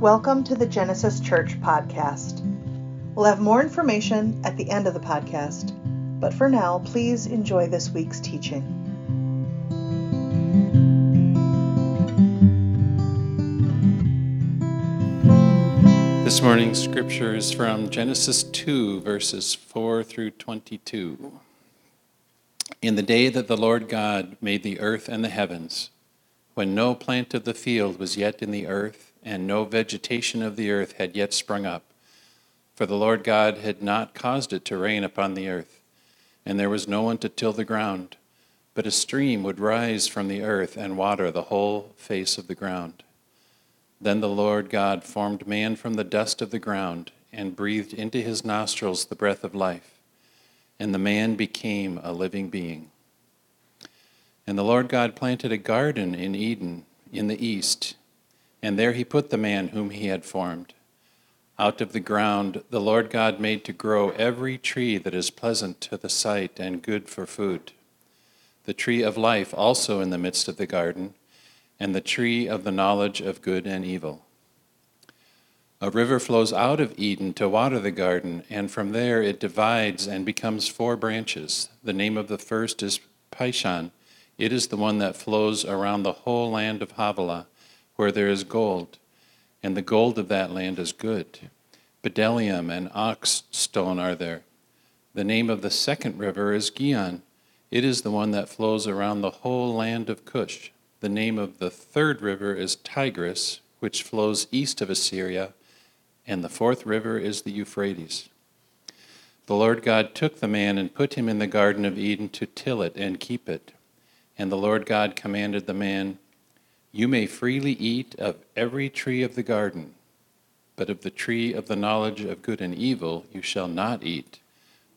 Welcome to the Genesis Church podcast. We'll have more information at the end of the podcast, but for now, please enjoy this week's teaching. This morning's scripture is from Genesis 2, verses 4 through 22. In the day that the Lord God made the earth and the heavens, when no plant of the field was yet in the earth, and no vegetation of the earth had yet sprung up. For the Lord God had not caused it to rain upon the earth, and there was no one to till the ground, but a stream would rise from the earth and water the whole face of the ground. Then the Lord God formed man from the dust of the ground, and breathed into his nostrils the breath of life, and the man became a living being. And the Lord God planted a garden in Eden in the east and there he put the man whom he had formed. Out of the ground the Lord God made to grow every tree that is pleasant to the sight and good for food. The tree of life also in the midst of the garden, and the tree of the knowledge of good and evil. A river flows out of Eden to water the garden, and from there it divides and becomes four branches. The name of the first is Pishon. It is the one that flows around the whole land of Havilah where there is gold, and the gold of that land is good. Bdellium and onyx stone are there. The name of the second river is Gihon. It is the one that flows around the whole land of Cush. The name of the third river is Tigris, which flows east of Assyria, and the fourth river is the Euphrates. The Lord God took the man and put him in the Garden of Eden to till it and keep it. And the Lord God commanded the man, you may freely eat of every tree of the garden, but of the tree of the knowledge of good and evil you shall not eat,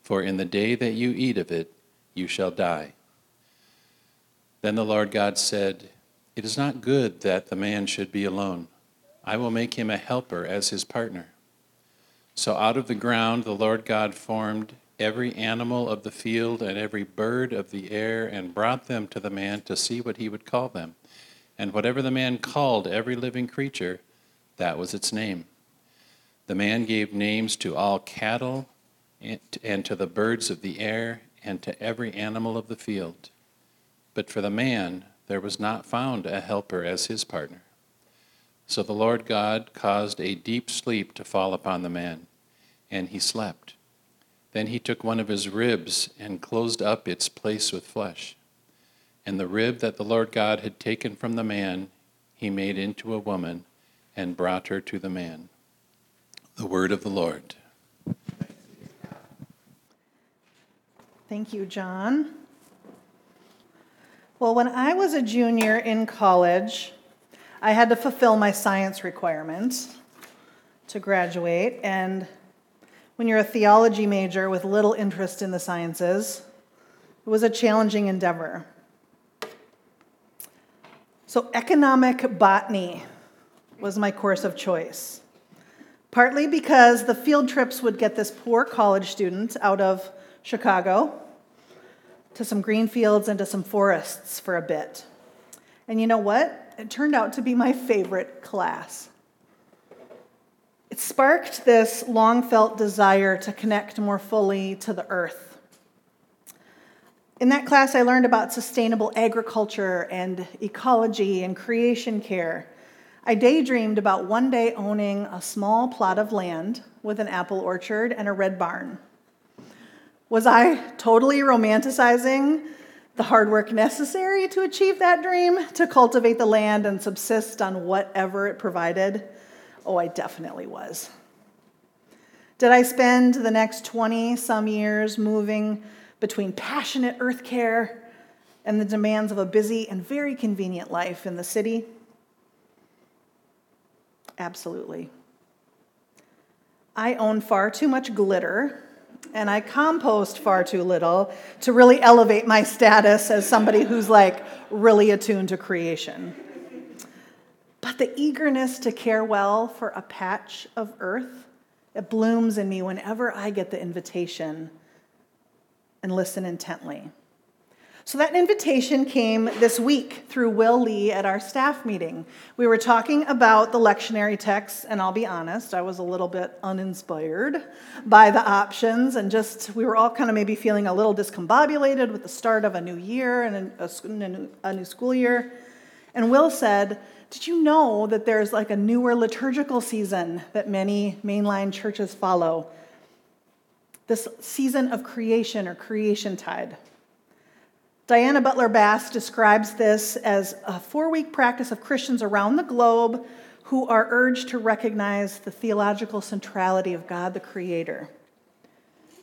for in the day that you eat of it you shall die. Then the Lord God said, It is not good that the man should be alone. I will make him a helper as his partner. So out of the ground the Lord God formed every animal of the field and every bird of the air and brought them to the man to see what he would call them. And whatever the man called every living creature, that was its name. The man gave names to all cattle and to the birds of the air and to every animal of the field. But for the man there was not found a helper as his partner. So the Lord God caused a deep sleep to fall upon the man, and he slept. Then he took one of his ribs and closed up its place with flesh. And the rib that the Lord God had taken from the man, he made into a woman and brought her to the man. The word of the Lord. Thank you, John. Well, when I was a junior in college, I had to fulfill my science requirements to graduate. And when you're a theology major with little interest in the sciences, it was a challenging endeavor. So, economic botany was my course of choice. Partly because the field trips would get this poor college student out of Chicago to some green fields and to some forests for a bit. And you know what? It turned out to be my favorite class. It sparked this long felt desire to connect more fully to the earth in that class, I learned about sustainable agriculture and ecology and creation care. I daydreamed about one day owning a small plot of land with an apple orchard and a red barn. Was I totally romanticizing the hard work necessary to achieve that dream, to cultivate the land and subsist on whatever it provided? Oh, I definitely was. Did I spend the next 20 some years moving between passionate earth care and the demands of a busy and very convenient life in the city? Absolutely. I own far too much glitter, and I compost far too little to really elevate my status as somebody who's like really attuned to creation. But the eagerness to care well for a patch of earth, it blooms in me whenever I get the invitation and listen intently. So that invitation came this week through Will Lee at our staff meeting. We were talking about the lectionary text, and I'll be honest, I was a little bit uninspired by the options, and just we were all kind of maybe feeling a little discombobulated with the start of a new year and a, a new school year. And Will said, Did you know that there's like a newer liturgical season that many mainline churches follow? This season of creation or creation tide. Diana Butler Bass describes this as a four week practice of Christians around the globe who are urged to recognize the theological centrality of God the Creator.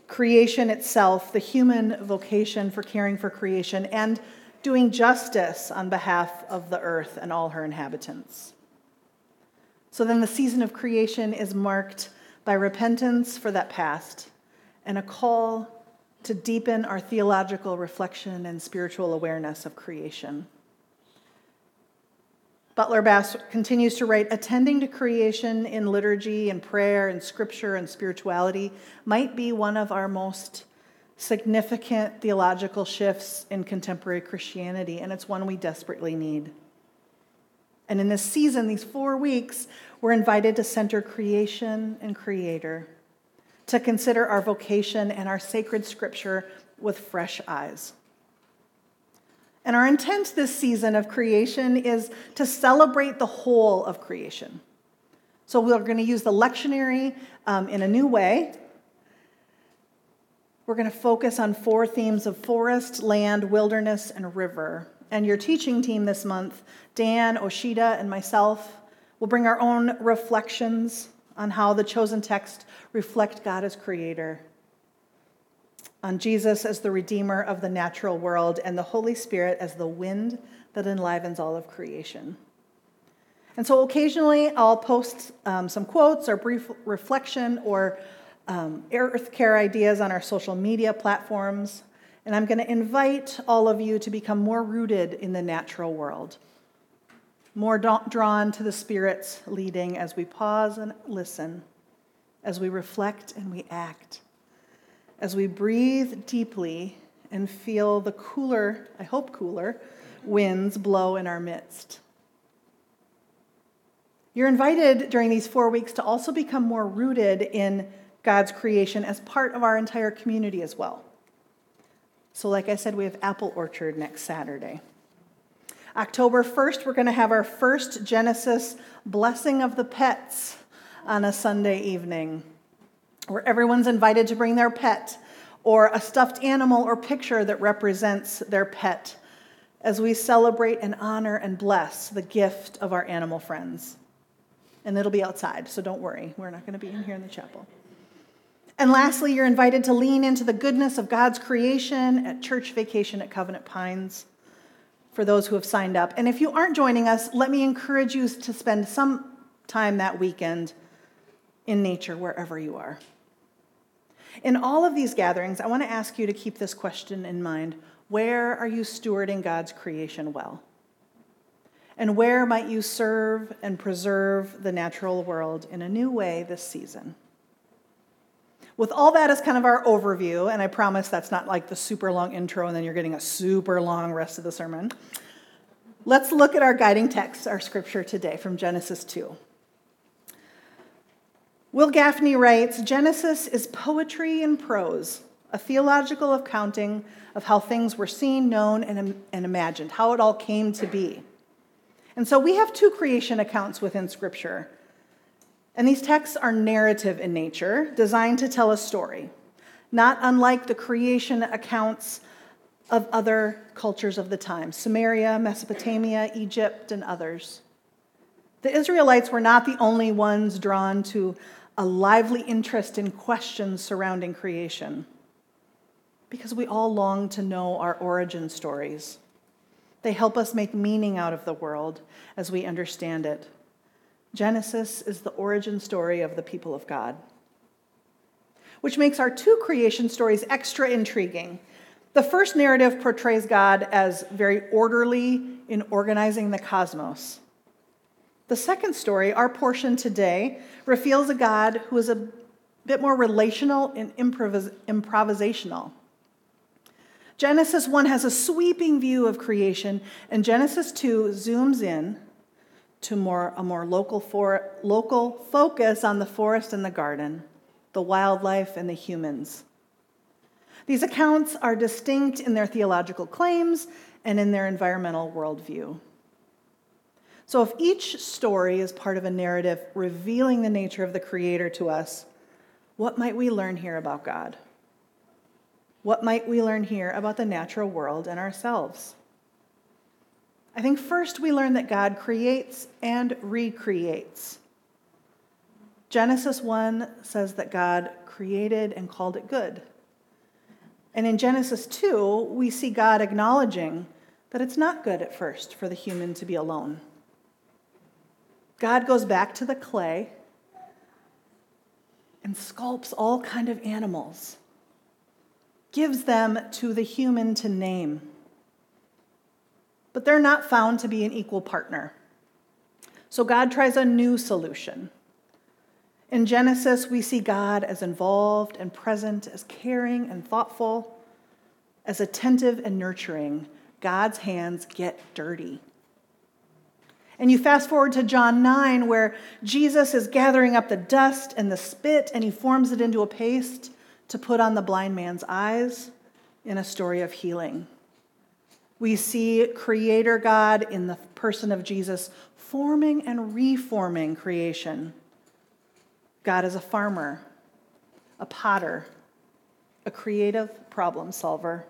Creation itself, the human vocation for caring for creation, and doing justice on behalf of the earth and all her inhabitants. So then the season of creation is marked by repentance for that past and a call to deepen our theological reflection and spiritual awareness of creation. Butler Bass continues to write attending to creation in liturgy and prayer and scripture and spirituality might be one of our most significant theological shifts in contemporary Christianity, and it's one we desperately need. And in this season, these four weeks, we're invited to center creation and creator to consider our vocation and our sacred scripture with fresh eyes. And our intent this season of creation is to celebrate the whole of creation. So we're going to use the lectionary um, in a new way. We're going to focus on four themes of forest, land, wilderness, and river. And your teaching team this month, Dan, Oshida, and myself, will bring our own reflections on how the chosen text reflect God as creator, on Jesus as the redeemer of the natural world, and the Holy Spirit as the wind that enlivens all of creation. And so occasionally I'll post um, some quotes or brief reflection or um, earth care ideas on our social media platforms. And I'm going to invite all of you to become more rooted in the natural world more drawn to the Spirit's leading as we pause and listen, as we reflect and we act, as we breathe deeply and feel the cooler, I hope cooler, winds blow in our midst. You're invited during these four weeks to also become more rooted in God's creation as part of our entire community as well. So, like I said, we have Apple Orchard next Saturday. October 1st, we're going to have our first Genesis Blessing of the Pets on a Sunday evening, where everyone's invited to bring their pet or a stuffed animal or picture that represents their pet as we celebrate and honor and bless the gift of our animal friends. And it'll be outside, so don't worry. We're not going to be in here in the chapel. And lastly, you're invited to lean into the goodness of God's creation at church vacation at Covenant Pines for those who have signed up. And if you aren't joining us, let me encourage you to spend some time that weekend in nature wherever you are. In all of these gatherings, I want to ask you to keep this question in mind Where are you stewarding God's creation well? And where might you serve and preserve the natural world in a new way this season? With all that as kind of our overview, and I promise that's not like the super long intro and then you're getting a super long rest of the sermon, let's look at our guiding text, our scripture today from Genesis 2. Wil Gafney writes Genesis is poetry in prose, a theological accounting of how things were seen, known, and, and imagined, how it all came to be. And so we have two creation accounts within Scripture and these texts are narrative in nature, designed to tell a story, not unlike the creation accounts of other cultures of the time Sumeria, Mesopotamia, Egypt, and others. The Israelites were not the only ones drawn to a lively interest in questions surrounding creation, because we all long to know our origin stories. They help us make meaning out of the world as we understand it. Genesis is the origin story of the people of God, which makes our two creation stories extra intriguing. The first narrative portrays God as very orderly in organizing the cosmos. The second story, our portion today, reveals a God who is a bit more relational and improvis- improvisational. Genesis 1 has a sweeping view of creation, and Genesis 2 zooms in to more, a more local, for, local focus on the forest and the garden, the wildlife and the humans. These accounts are distinct in their theological claims and in their environmental worldview. So, if each story is part of a narrative revealing the nature of the Creator to us, what might we learn here about God? What might we learn here about the natural world and ourselves? I think first we learn that God creates and recreates. Genesis 1 says that God created and called it good. And in Genesis 2, we see God acknowledging that it's not good at first for the human to be alone. God goes back to the clay and sculpts all kind of animals, gives them to the human to name. But they're not found to be an equal partner. So God tries a new solution. In Genesis, we see God as involved and present, as caring and thoughtful, as attentive and nurturing. God's hands get dirty. And you fast forward to John 9, where Jesus is gathering up the dust and the spit, and he forms it into a paste to put on the blind man's eyes in a story of healing. We see Creator God in the person of Jesus forming and reforming creation. God is a farmer, a potter, a creative problem solver.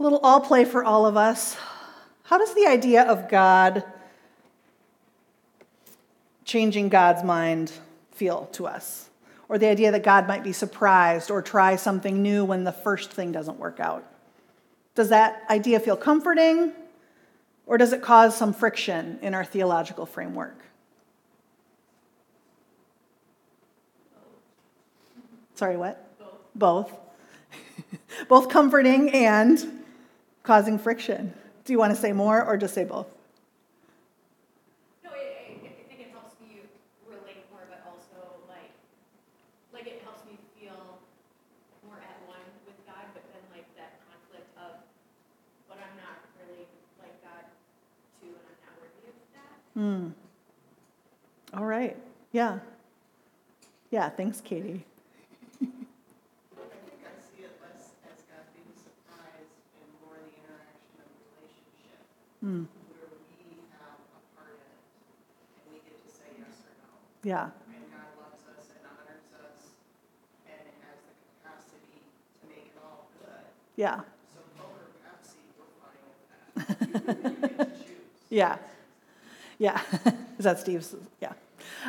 A little all play for all of us. How does the idea of God changing God's mind feel to us? Or the idea that God might be surprised or try something new when the first thing doesn't work out? Does that idea feel comforting? Or does it cause some friction in our theological framework? Sorry, what? Both. Both, Both comforting and causing friction. Do you want to say more or just say both? No, it, it, I think it helps me relate more, but also like, like it helps me feel more at one with God, but then like that conflict of, but I'm not really like God too, and I'm not worthy Hmm. All right. Yeah. Yeah, thanks, Katie. I think I see it less as God being surprised and more the interaction of relationship Hmm. where we have a part in it and we get to say yes or no. Yeah. And God loves us and honors us and has the capacity to make it all good. Yeah. So Coke or Pepsi, we're fine with that. You get to choose. Yeah. Yeah. Is that Steve's? Yeah.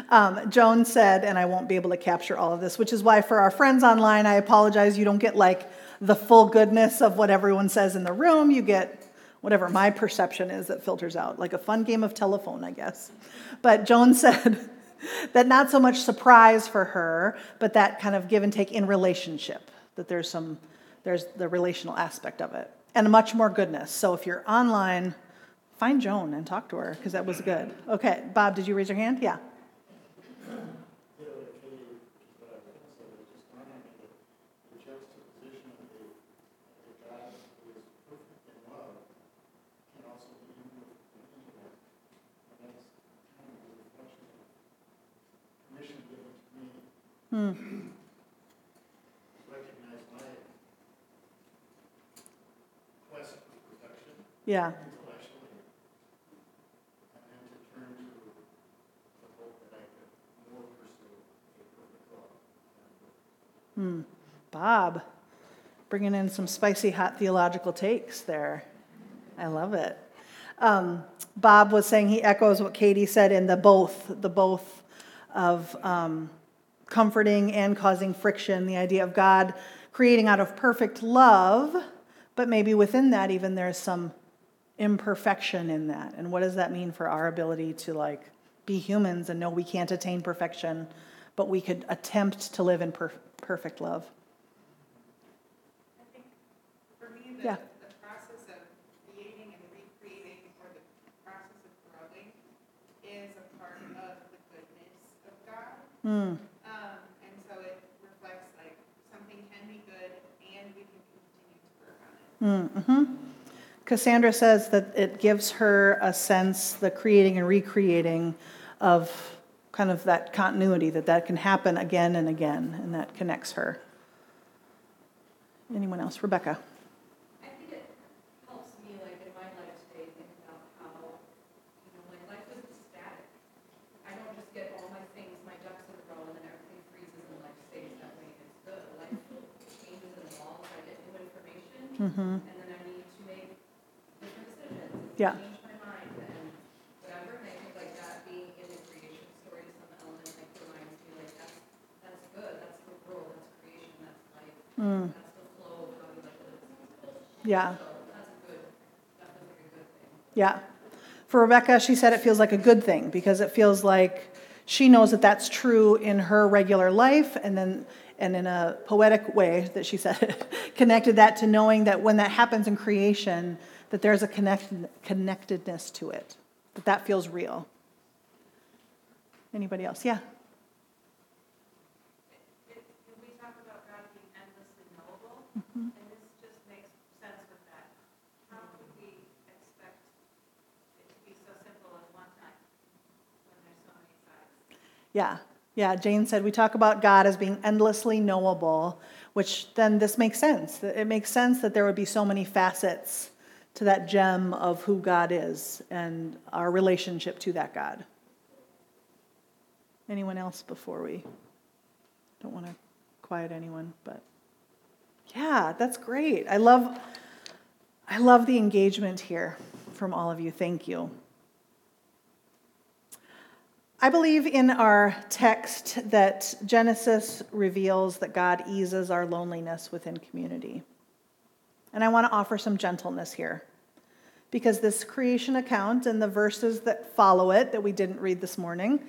Um, Joan said, and I won't be able to capture all of this, which is why for our friends online, I apologize. You don't get like the full goodness of what everyone says in the room. You get whatever my perception is that filters out, like a fun game of telephone, I guess. But Joan said that not so much surprise for her, but that kind of give and take in relationship, that there's some, there's the relational aspect of it, and much more goodness. So if you're online, find Joan and talk to her, because that was good. Okay, Bob, did you raise your hand? Yeah. Hmm. Yeah, like Katie, what I was gonna say, was just dawned on me that the juxtaposition of the, the God who is perfect in love can also be imperfect in intellect. And that's kind of a reflection of permission given to me Hmm. to recognize my quest for perfection Yeah. intellectually, and then to turn to the hope that I could more pursue a perfect love. Hmm. Bob, bringing in some spicy hot theological takes there. I love it. Um, Bob was saying he echoes what Katie said in the both, the both of um, comforting and causing friction, the idea of God creating out of perfect love, but maybe within that, even there's some imperfection in that. And what does that mean for our ability to like be humans and know we can't attain perfection, but we could attempt to live in per- perfect love? I think for me, the, Yeah. the process of creating and recreating or the process of growing is a part of the goodness of God. Hmm. Um, and so it reflects like something can be good and we can Cassandra says that it gives her a sense, the creating and recreating of kind of that continuity, that that can happen again and again, and that connects her. Anyone else? Rebecca? I think it helps me, like, in my life today, think about how you know my life isn't static. I don't just get all my things, my ducks in a row and then everything freezes in my life today, Mm. good thing. Yeah. For Rebecca, she said it feels like a good thing because it feels like she knows that that's true in her regular life and then and in a poetic way that she said it, connected that to knowing that when that happens in creation that there's a connect, connectedness to it that that feels real anybody else yeah If, if we talk about God being endlessly knowable, Mm-hmm. And this just makes sense with that, how could we expect it to be so simple in one time when there's so many sides? Yeah, yeah. Jane said we talk about God as being endlessly knowable, which then this makes sense. It makes sense that there would be so many facets to that gem of who God is and our relationship to that God. Anyone else before we don't want to quiet anyone, but yeah, that's great. I love I love the engagement here from all of you. Thank you. I believe in our text that Genesis reveals that God eases our loneliness within community. And I want to offer some gentleness here. Because this creation account and the verses that follow it, that we didn't read this morning,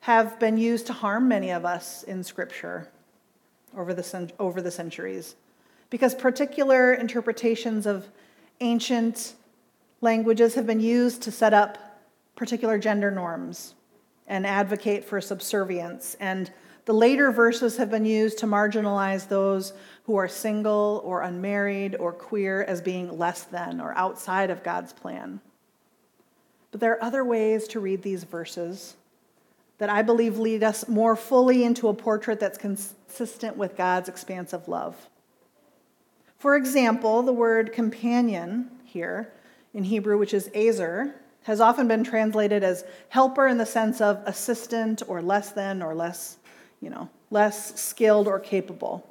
have been used to harm many of us in Scripture over the, cen- over the centuries. Because particular interpretations of ancient languages have been used to set up particular gender norms and advocate for subservience. And the later verses have been used to marginalize those who are single or unmarried or queer as being less than or outside of God's plan. But there are other ways to read these verses that I believe lead us more fully into a portrait that's consistent with God's expansive love. For example, the word companion here in Hebrew, which is ezer, has often been translated as helper in the sense of assistant or less than or less, you know, less skilled or capable.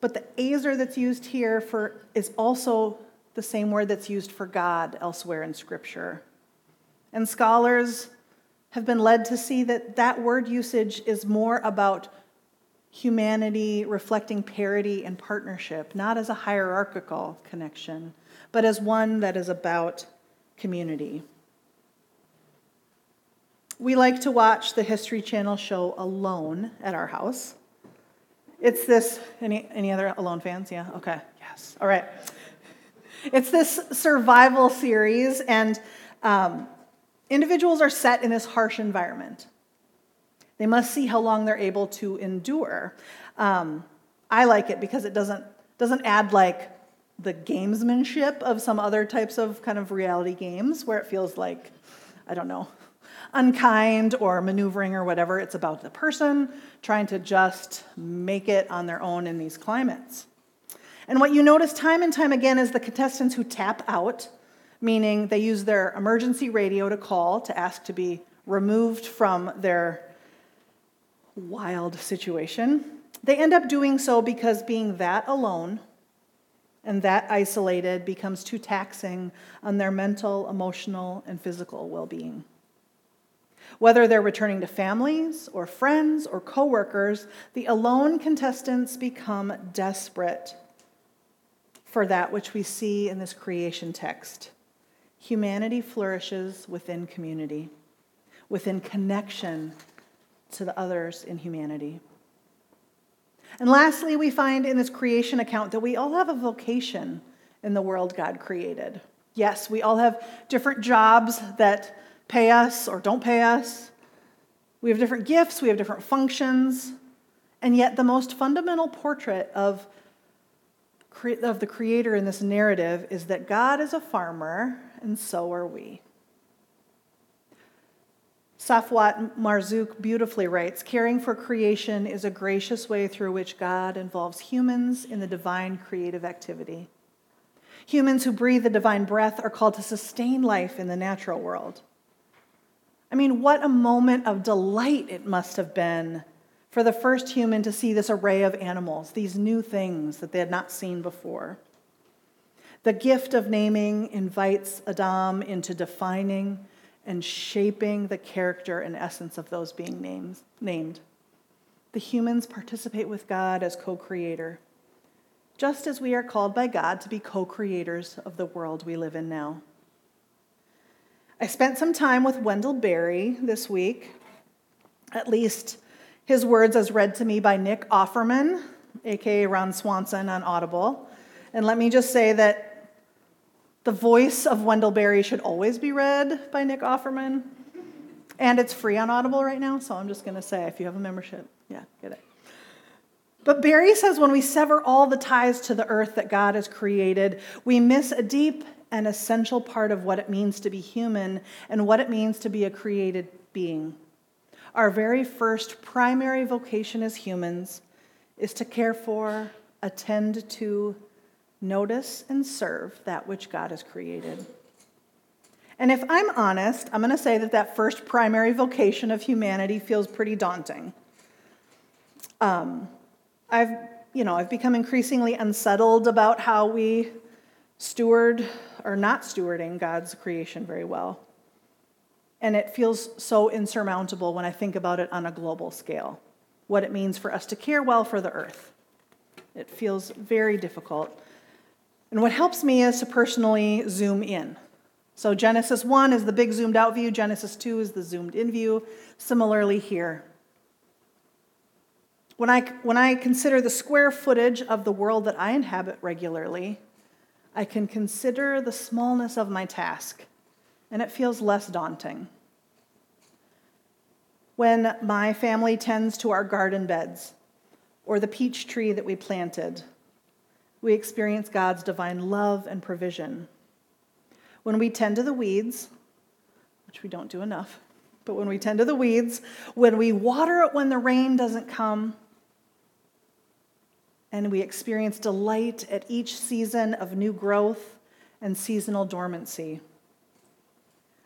But the ezer that's used here for is also the same word that's used for God elsewhere in Scripture. And scholars have been led to see that that word usage is more about humanity reflecting parity and partnership, not as a hierarchical connection, but as one that is about community. We like to watch the History Channel show Alone at our house. It's this, any, any other Alone fans? Yeah? Okay, yes. All right. It's this survival series, and um, individuals are set in this harsh environment. They must see how long they're able to endure. Um, I like it because it doesn't, doesn't add like the gamesmanship of some other types of kind of reality games where it feels like, I don't know, unkind or maneuvering or whatever. It's about the person trying to just make it on their own in these climates. And what you notice time and time again is the contestants who tap out, meaning they use their emergency radio to call to ask to be removed from their wild situation. They end up doing so because being that alone and that isolated becomes too taxing on their mental, emotional, and physical well being. Whether they're returning to families or friends or coworkers, the alone contestants become desperate for that which we see in this creation text. Humanity flourishes within community, within connection to the others in humanity. And lastly, we find in this creation account that we all have a vocation in the world God created. Yes, we all have different jobs that pay us or don't pay us. We have different gifts, we have different functions. And yet, the most fundamental portrait of of the Creator in this narrative is that God is a farmer, and so are we. Safwat Marzouk beautifully writes Caring for creation is a gracious way through which God involves humans in the divine creative activity. Humans who breathe the divine breath are called to sustain life in the natural world. I mean, what a moment of delight it must have been for the first human to see this array of animals, these new things that they had not seen before. The gift of naming invites Adam into defining and shaping the character and essence of those being names, named. The humans participate with God as co creator, just as we are called by God to be co creators of the world we live in now. I spent some time with Wendell Berry this week, at least his words as read to me by Nick Offerman, aka Ron Swanson on Audible. And let me just say that the voice of Wendell Berry should always be read by Nick Offerman. And it's free on Audible right now, so I'm just going to say if you have a membership, yeah, get it. But Berry says when we sever all the ties to the earth that God has created, we miss a deep and essential part of what it means to be human and what it means to be a created being. Our very first primary vocation as humans is to care for, attend to, notice, and serve that which God has created. And if I'm honest, I'm going to say that that first primary vocation of humanity feels pretty daunting. Um, I've, you know, I've become increasingly unsettled about how we steward or not stewarding God's creation very well. And it feels so insurmountable when I think about it on a global scale, what it means for us to care well for the earth. It feels very difficult. And what helps me is to personally zoom in. So Genesis 1 is the big zoomed out view, Genesis 2 is the zoomed in view. Similarly, here. When I, when I consider the square footage of the world that I inhabit regularly, I can consider the smallness of my task, and it feels less daunting. When my family tends to our garden beds or the peach tree that we planted, we experience God's divine love and provision. When we tend to the weeds, which we don't do enough, but when we tend to the weeds, when we water it when the rain doesn't come, and we experience delight at each season of new growth and seasonal dormancy.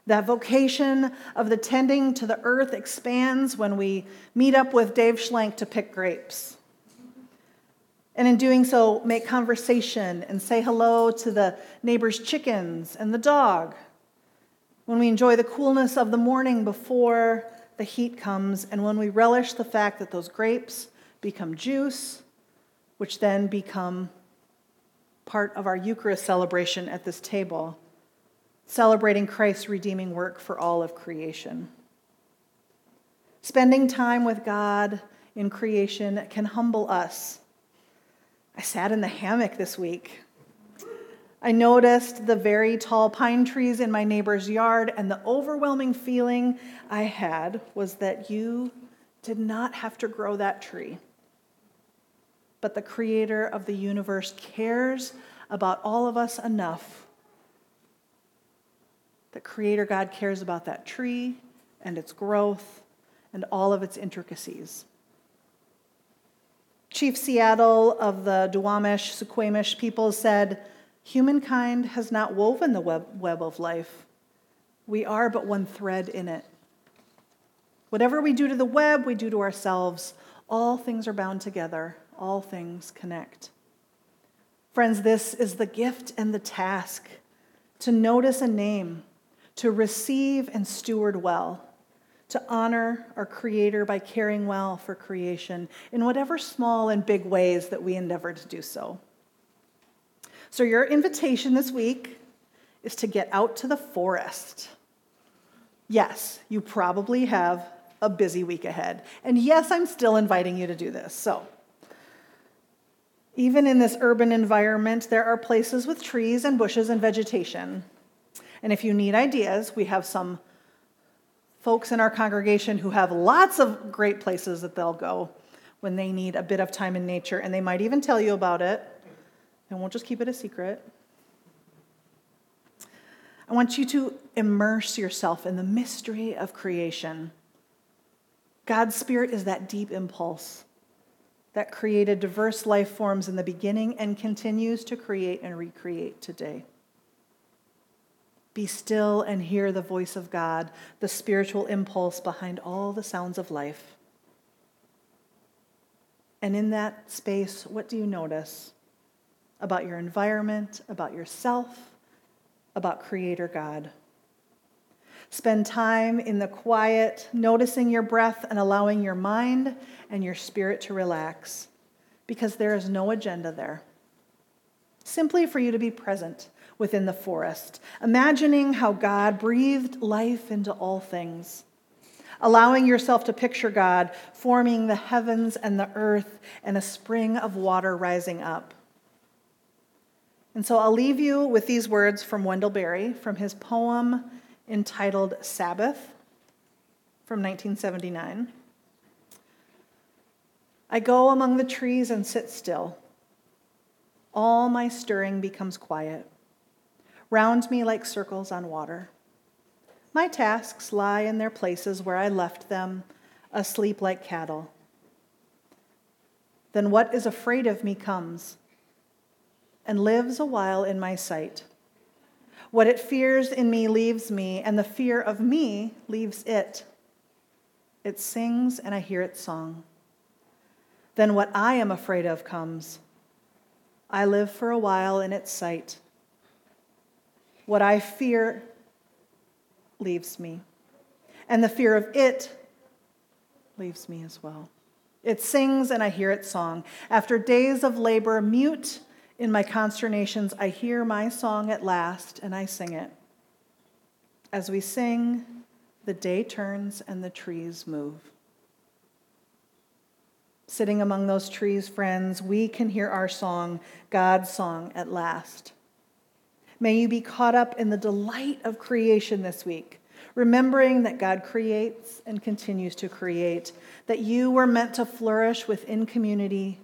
That vocation of the tending to the earth expands when we meet up with Dave Schlenk to pick grapes. And in doing so, make conversation and say hello to the neighbor's chickens and the dog. When we enjoy the coolness of the morning before the heat comes, and when we relish the fact that those grapes become juice which then become part of our Eucharist celebration at this table, celebrating Christ's redeeming work for all of creation. Spending time with God in creation can humble us. I sat in the hammock this week. I noticed the very tall pine trees in my neighbor's yard, and the overwhelming feeling I had was that you did not have to grow that tree but the creator of the universe cares about all of us enough. The creator God cares about that tree and its growth and all of its intricacies. Chief Seattle of the Duwamish, Suquamish people said, Humankind has not woven the web, web of life. We are but one thread in it. Whatever we do to the web, we do to ourselves. All things are bound together all things connect. Friends, this is the gift and the task to notice a name, to receive and steward well, to honor our Creator by caring well for creation in whatever small and big ways that we endeavor to do so. So, your invitation this week is to get out to the forest. Yes, you probably have a busy week ahead. And yes, I'm still inviting you to do this. So, even in this urban environment, there are places with trees and bushes and vegetation. And if you need ideas, we have some folks in our congregation who have lots of great places that they'll go when they need a bit of time in nature, and they might even tell you about it. and won't just keep it a secret. I want you to immerse yourself in the mystery of creation. God's Spirit is that deep impulse that created diverse life forms in the beginning and continues to create and recreate today. Be still and hear the voice of God, the spiritual impulse behind all the sounds of life. And in that space, what do you notice about your environment, about yourself, about Creator God? Spend time in the quiet, noticing your breath and allowing your mind and your spirit to relax because there is no agenda there. Simply for you to be present within the forest, imagining how God breathed life into all things, allowing yourself to picture God forming the heavens and the earth and a spring of water rising up. And so I'll leave you with these words from Wendell Berry from his poem entitled Sabbath from 1979. I go among the trees and sit still. All my stirring becomes quiet. Round me like circles on water. My tasks lie in their places where I left them, asleep like cattle. Then what is afraid of me comes and lives a while in my sight. What it fears in me leaves me, and the fear of me leaves it. It sings, and I hear its song. Then what I am afraid of comes. I live for a while in its sight. What I fear leaves me, and the fear of it leaves me as well. It sings, and I hear its song. After days of labor, mute in my consternations, I hear my song at last and I sing it. As we sing, the day turns and the trees move. Sitting among those trees, friends, we can hear our song, God's song, at last. May you be caught up in the delight of creation this week, remembering that God creates and continues to create, that you were meant to flourish within community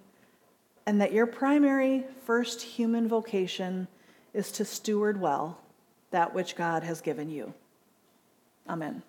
and that your primary first human vocation is to steward well that which God has given you. Amen.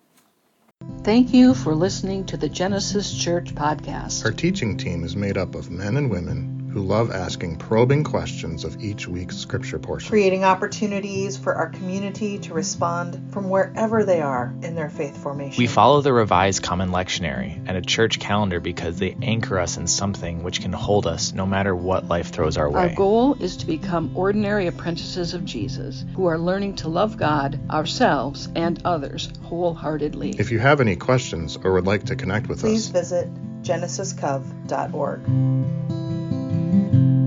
Thank you for listening to the Genesis Church podcast. Our teaching team is made up of men and women who love asking probing questions of each week's scripture portion. Creating opportunities for our community to respond from wherever they are in their faith formation. We follow the Revised Common Lectionary and a church calendar because they anchor us in something which can hold us no matter what life throws our way. Our goal is to become ordinary apprentices of Jesus who are learning to love God, ourselves, and others wholeheartedly. If you have any questions or would like to connect with Please us, please visit genesiscov.org. Thank you.